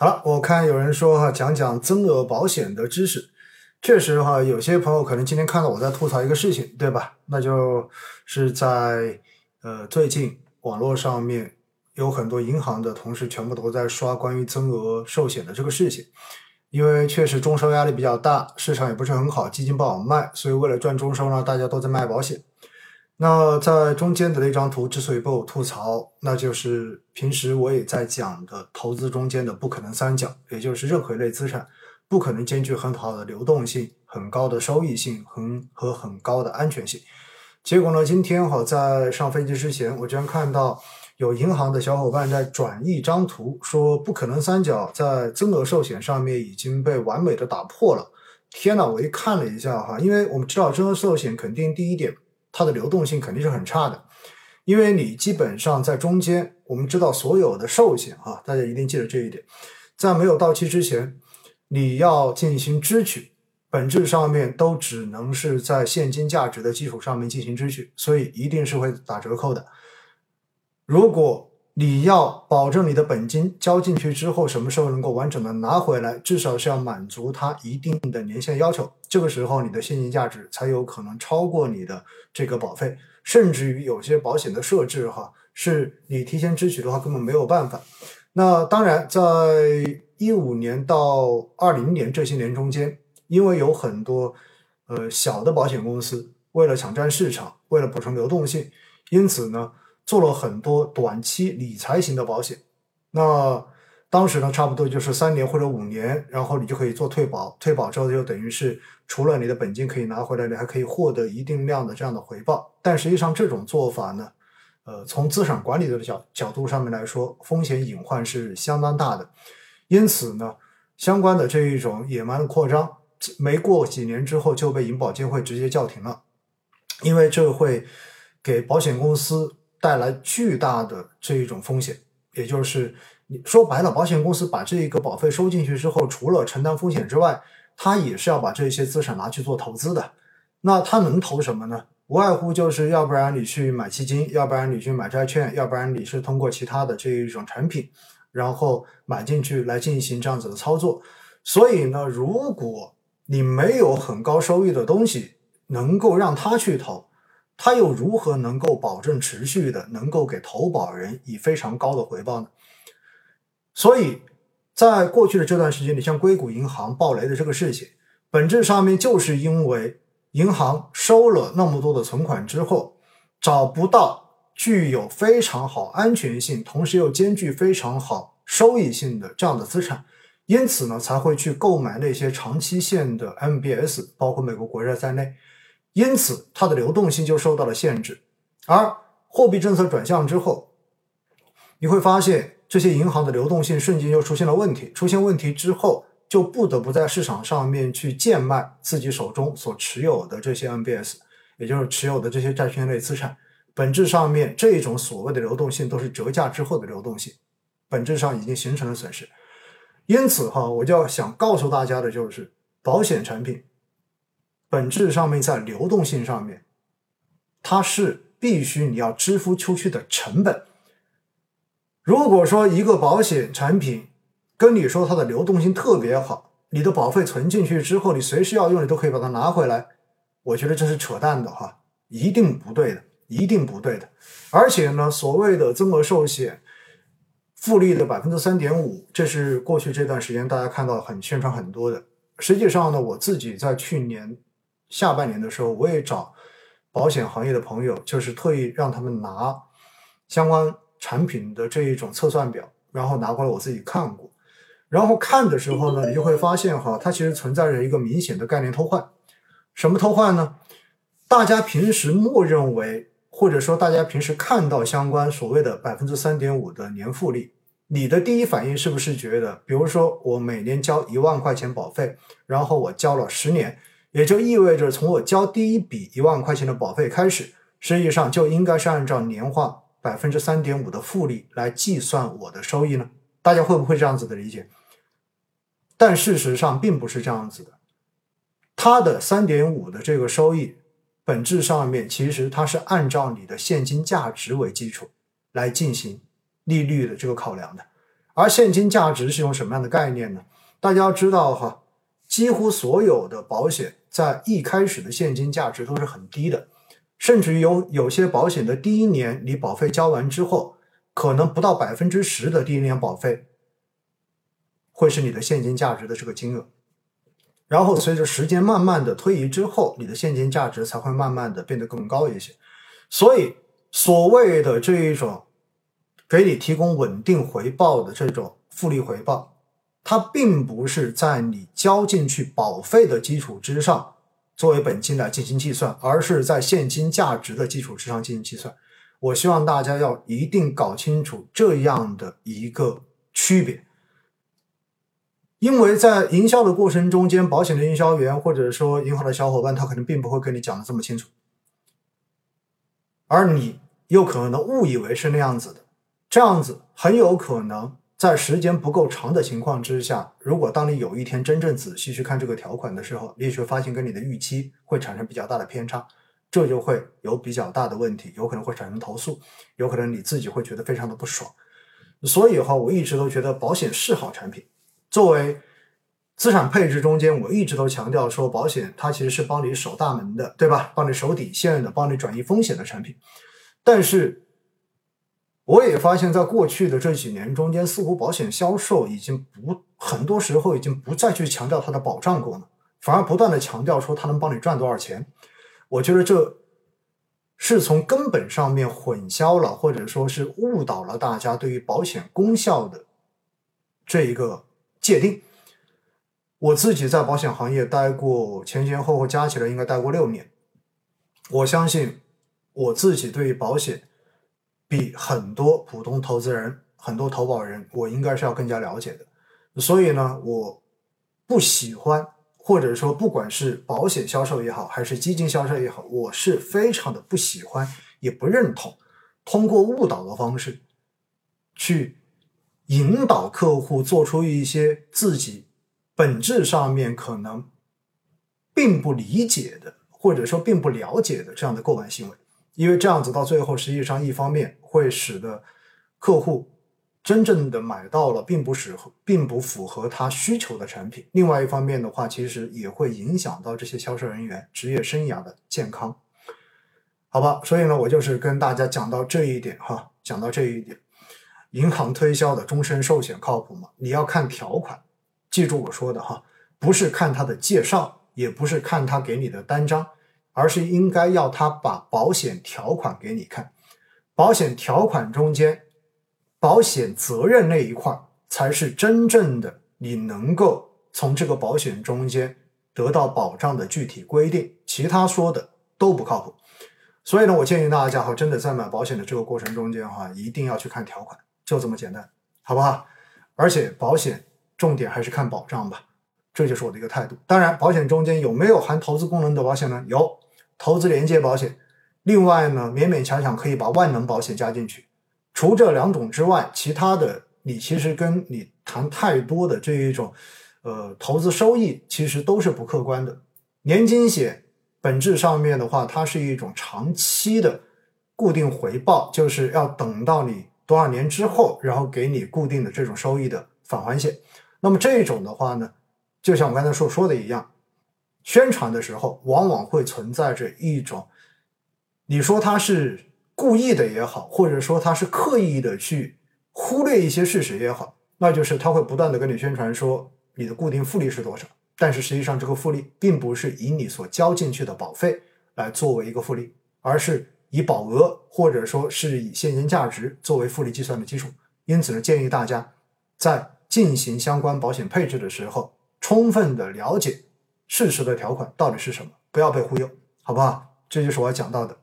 好了，我看有人说哈，讲讲增额保险的知识。确实哈，有些朋友可能今天看到我在吐槽一个事情，对吧？那就是在呃最近网络上面有很多银行的同事全部都在刷关于增额寿险的这个事情，因为确实中收压力比较大，市场也不是很好，基金不好卖，所以为了赚中收呢，大家都在卖保险。那在中间的那张图之所以被我吐槽，那就是平时我也在讲的投资中间的不可能三角，也就是任何一类资产。不可能兼具很好的流动性、很高的收益性很和很高的安全性。结果呢，今天哈在上飞机之前，我居然看到有银行的小伙伴在转一张图，说不可能三角在增额寿险上面已经被完美的打破了。天呐，我一看了一下哈，因为我们知道增额寿险肯定第一点，它的流动性肯定是很差的，因为你基本上在中间，我们知道所有的寿险啊，大家一定记得这一点，在没有到期之前。你要进行支取，本质上面都只能是在现金价值的基础上面进行支取，所以一定是会打折扣的。如果你要保证你的本金交进去之后什么时候能够完整的拿回来，至少是要满足它一定的年限要求，这个时候你的现金价值才有可能超过你的这个保费，甚至于有些保险的设置哈，是你提前支取的话根本没有办法。那当然在。一五年到二零年这些年中间，因为有很多呃小的保险公司为了抢占市场，为了补充流动性，因此呢做了很多短期理财型的保险。那当时呢差不多就是三年或者五年，然后你就可以做退保，退保之后就等于是除了你的本金可以拿回来，你还可以获得一定量的这样的回报。但实际上这种做法呢，呃从资产管理的角角度上面来说，风险隐患是相当大的。因此呢，相关的这一种野蛮的扩张，没过几年之后就被银保监会直接叫停了，因为这会给保险公司带来巨大的这一种风险。也就是你说白了，保险公司把这个保费收进去之后，除了承担风险之外，它也是要把这些资产拿去做投资的。那它能投什么呢？无外乎就是要不然你去买基金，要不然你去买债券，要不然你是通过其他的这一种产品。然后买进去来进行这样子的操作，所以呢，如果你没有很高收益的东西能够让他去投，他又如何能够保证持续的能够给投保人以非常高的回报呢？所以，在过去的这段时间里，像硅谷银行暴雷的这个事情，本质上面就是因为银行收了那么多的存款之后，找不到。具有非常好安全性，同时又兼具非常好收益性的这样的资产，因此呢，才会去购买那些长期限的 MBS，包括美国国债在内，因此它的流动性就受到了限制。而货币政策转向之后，你会发现这些银行的流动性瞬间又出现了问题。出现问题之后，就不得不在市场上面去贱卖自己手中所持有的这些 MBS，也就是持有的这些债券类资产。本质上面，这种所谓的流动性都是折价之后的流动性，本质上已经形成了损失。因此哈，我就要想告诉大家的就是，保险产品本质上面在流动性上面，它是必须你要支付出去的成本。如果说一个保险产品跟你说它的流动性特别好，你的保费存进去之后，你随时要用，你都可以把它拿回来，我觉得这是扯淡的哈，一定不对的。一定不对的，而且呢，所谓的增额寿险复利的百分之三点五，这是过去这段时间大家看到很宣传很多的。实际上呢，我自己在去年下半年的时候，我也找保险行业的朋友，就是特意让他们拿相关产品的这一种测算表，然后拿过来我自己看过。然后看的时候呢，你就会发现哈，它其实存在着一个明显的概念偷换。什么偷换呢？大家平时默认为。或者说，大家平时看到相关所谓的百分之三点五的年复利，你的第一反应是不是觉得，比如说我每年交一万块钱保费，然后我交了十年，也就意味着从我交第一笔一万块钱的保费开始，实际上就应该是按照年化百分之三点五的复利来计算我的收益呢？大家会不会这样子的理解？但事实上并不是这样子的，它的三点五的这个收益。本质上面其实它是按照你的现金价值为基础来进行利率的这个考量的，而现金价值是一种什么样的概念呢？大家要知道哈，几乎所有的保险在一开始的现金价值都是很低的，甚至于有有些保险的第一年你保费交完之后，可能不到百分之十的第一年保费会是你的现金价值的这个金额。然后随着时间慢慢的推移之后，你的现金价值才会慢慢的变得更高一些。所以，所谓的这一种给你提供稳定回报的这种复利回报，它并不是在你交进去保费的基础之上作为本金来进行计算，而是在现金价值的基础之上进行计算。我希望大家要一定搞清楚这样的一个区别。因为在营销的过程中间，保险的营销员或者说银行的小伙伴，他可能并不会跟你讲的这么清楚，而你又可能误以为是那样子的，这样子很有可能在时间不够长的情况之下，如果当你有一天真正仔细去看这个条款的时候，你就会发现跟你的预期会产生比较大的偏差，这就会有比较大的问题，有可能会产生投诉，有可能你自己会觉得非常的不爽。所以的话，我一直都觉得保险是好产品。作为资产配置中间，我一直都强调说，保险它其实是帮你守大门的，对吧？帮你守底线的，帮你转移风险的产品。但是，我也发现，在过去的这几年中间，似乎保险销售已经不很多时候已经不再去强调它的保障功能，反而不断的强调说它能帮你赚多少钱。我觉得这是从根本上面混淆了，或者说是误导了大家对于保险功效的这一个。界定，我自己在保险行业待过，前前后后加起来应该待过六年。我相信我自己对于保险比很多普通投资人、很多投保人，我应该是要更加了解的。所以呢，我不喜欢，或者说不管是保险销售也好，还是基金销售也好，我是非常的不喜欢，也不认同通过误导的方式去。引导客户做出一些自己本质上面可能并不理解的，或者说并不了解的这样的购买行为，因为这样子到最后，实际上一方面会使得客户真正的买到了并不适合、并不符合他需求的产品；另外一方面的话，其实也会影响到这些销售人员职业生涯的健康。好吧，所以呢，我就是跟大家讲到这一点哈，讲到这一点。银行推销的终身寿险靠谱吗？你要看条款，记住我说的哈，不是看他的介绍，也不是看他给你的单张，而是应该要他把保险条款给你看。保险条款中间，保险责任那一块才是真正的你能够从这个保险中间得到保障的具体规定，其他说的都不靠谱。所以呢，我建议大家哈，真的在买保险的这个过程中间哈，一定要去看条款。就这么简单，好不好？而且保险重点还是看保障吧，这就是我的一个态度。当然，保险中间有没有含投资功能的保险呢？有，投资连接保险。另外呢，勉勉强强可以把万能保险加进去。除这两种之外，其他的你其实跟你谈太多的这一种，呃，投资收益其实都是不客观的。年金险本质上面的话，它是一种长期的固定回报，就是要等到你。多少年之后，然后给你固定的这种收益的返还险，那么这种的话呢，就像我刚才所说的一样，宣传的时候往往会存在着一种，你说他是故意的也好，或者说他是刻意的去忽略一些事实也好，那就是他会不断的跟你宣传说你的固定复利是多少，但是实际上这个复利并不是以你所交进去的保费来作为一个复利，而是。以保额或者说是以现金价值作为复利计算的基础，因此呢，建议大家在进行相关保险配置的时候，充分的了解事实的条款到底是什么，不要被忽悠，好不好？这就是我要讲到的。